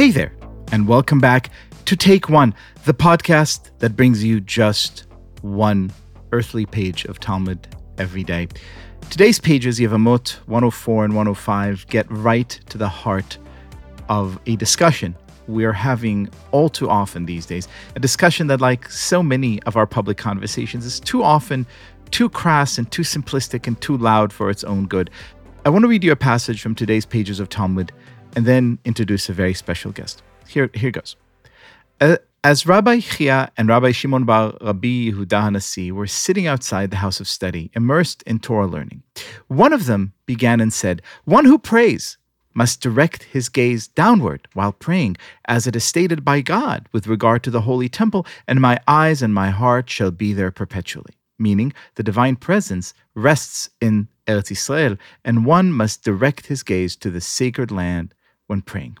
Hey there, and welcome back to Take One, the podcast that brings you just one earthly page of Talmud every day. Today's pages, Yevamot 104 and 105, get right to the heart of a discussion we're having all too often these days. A discussion that, like so many of our public conversations, is too often too crass and too simplistic and too loud for its own good. I want to read you a passage from today's pages of Talmud and then introduce a very special guest. Here, here goes. As Rabbi Chia and Rabbi Shimon Bar Rabbi Yehuda Hanasi were sitting outside the house of study, immersed in Torah learning, one of them began and said, One who prays must direct his gaze downward while praying, as it is stated by God with regard to the holy temple, and my eyes and my heart shall be there perpetually. Meaning, the divine presence rests in Eretz Israel, and one must direct his gaze to the sacred land when praying.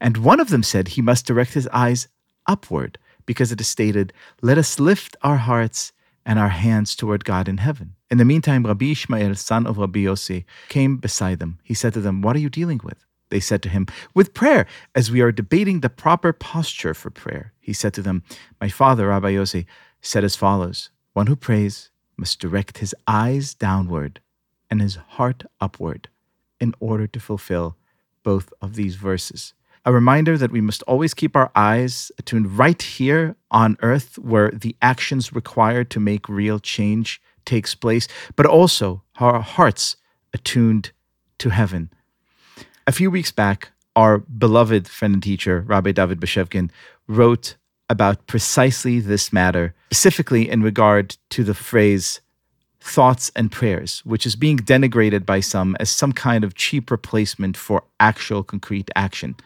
And one of them said he must direct his eyes upward, because it is stated, Let us lift our hearts and our hands toward God in heaven. In the meantime, Rabbi Ishmael, son of Rabbi Yossi, came beside them. He said to them, What are you dealing with? They said to him, With prayer, as we are debating the proper posture for prayer. He said to them, My father, Rabbi Yossi, said as follows One who prays must direct his eyes downward and his heart upward in order to fulfill both of these verses. A reminder that we must always keep our eyes attuned right here on earth where the actions required to make real change takes place, but also our hearts attuned to heaven. A few weeks back, our beloved friend and teacher, Rabbi David Bashevkin, wrote about precisely this matter, specifically in regard to the phrase thoughts and prayers, which is being denigrated by some as some kind of cheap replacement for actual concrete action.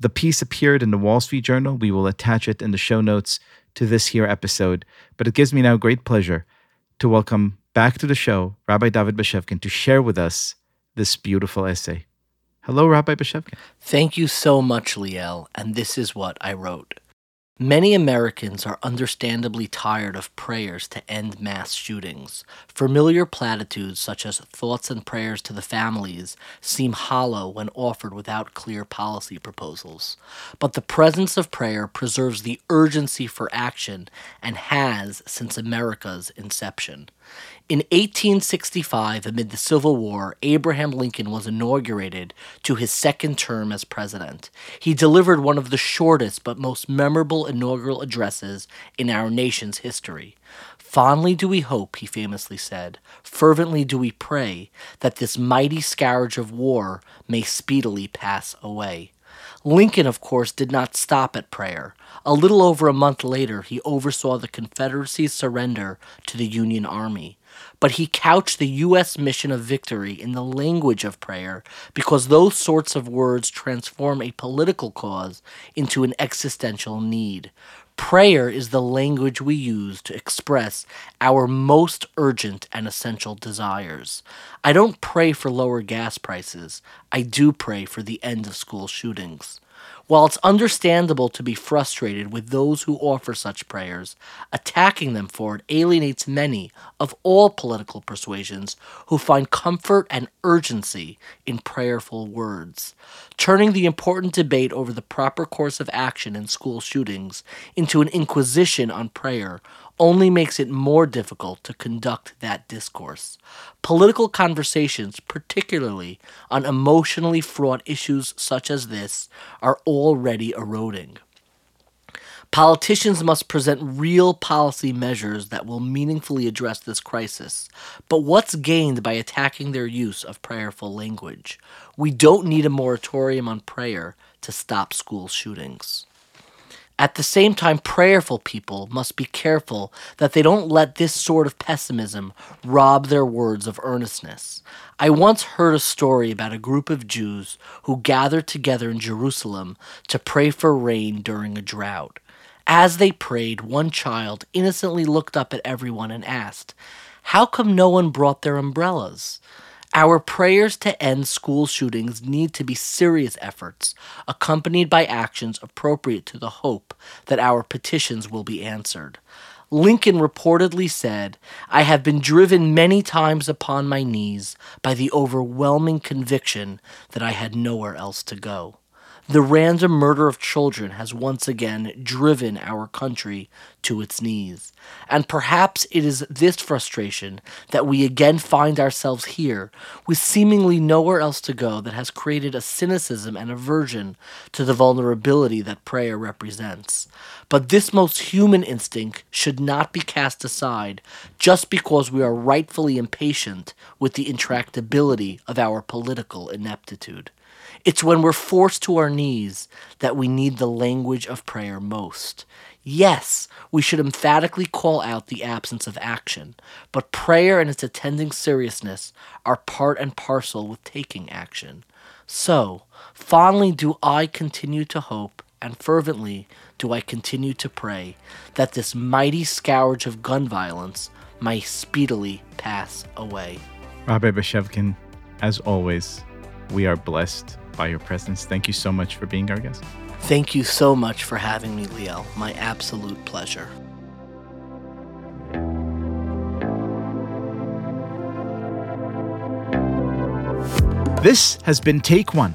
The piece appeared in the Wall Street Journal. We will attach it in the show notes to this here episode. But it gives me now great pleasure to welcome back to the show Rabbi David Bashevkin to share with us this beautiful essay. Hello, Rabbi Bashevkin. Thank you so much, Liel. And this is what I wrote. Many Americans are understandably tired of prayers to end mass shootings. Familiar platitudes such as thoughts and prayers to the families seem hollow when offered without clear policy proposals. But the presence of prayer preserves the urgency for action and has since America's inception. In 1865, amid the Civil War, Abraham Lincoln was inaugurated to his second term as president. He delivered one of the shortest but most memorable inaugural addresses in our nation's history. Fondly do we hope, he famously said, fervently do we pray, that this mighty scourge of war may speedily pass away. Lincoln, of course, did not stop at prayer. A little over a month later, he oversaw the Confederacy's surrender to the Union Army but he couched the U.S. mission of victory in the language of prayer because those sorts of words transform a political cause into an existential need. Prayer is the language we use to express our most urgent and essential desires. I don't pray for lower gas prices, I do pray for the end of school shootings. While it's understandable to be frustrated with those who offer such prayers, attacking them for it alienates many of all political persuasions who find comfort and urgency in prayerful words, turning the important debate over the proper course of action in school shootings into an inquisition on prayer only makes it more difficult to conduct that discourse. Political conversations, particularly on emotionally fraught issues such as this, are already eroding. Politicians must present real policy measures that will meaningfully address this crisis. But what's gained by attacking their use of prayerful language? We don't need a moratorium on prayer to stop school shootings. At the same time, prayerful people must be careful that they don't let this sort of pessimism rob their words of earnestness. I once heard a story about a group of Jews who gathered together in Jerusalem to pray for rain during a drought. As they prayed, one child innocently looked up at everyone and asked, How come no one brought their umbrellas? Our prayers to end school shootings need to be serious efforts, accompanied by actions appropriate to the hope that our petitions will be answered. Lincoln reportedly said, I have been driven many times upon my knees by the overwhelming conviction that I had nowhere else to go. The random murder of children has once again driven our country to its knees. And perhaps it is this frustration that we again find ourselves here, with seemingly nowhere else to go, that has created a cynicism and aversion to the vulnerability that prayer represents. But this most human instinct should not be cast aside just because we are rightfully impatient with the intractability of our political ineptitude. It's when we're forced to our knees that we need the language of prayer most. Yes, we should emphatically call out the absence of action, but prayer and its attending seriousness are part and parcel with taking action. So, fondly do I continue to hope, and fervently do I continue to pray, that this mighty scourge of gun violence may speedily pass away. Rabbi Bashevkin, as always, we are blessed by your presence. Thank you so much for being our guest. Thank you so much for having me, Liel. My absolute pleasure. This has been Take One.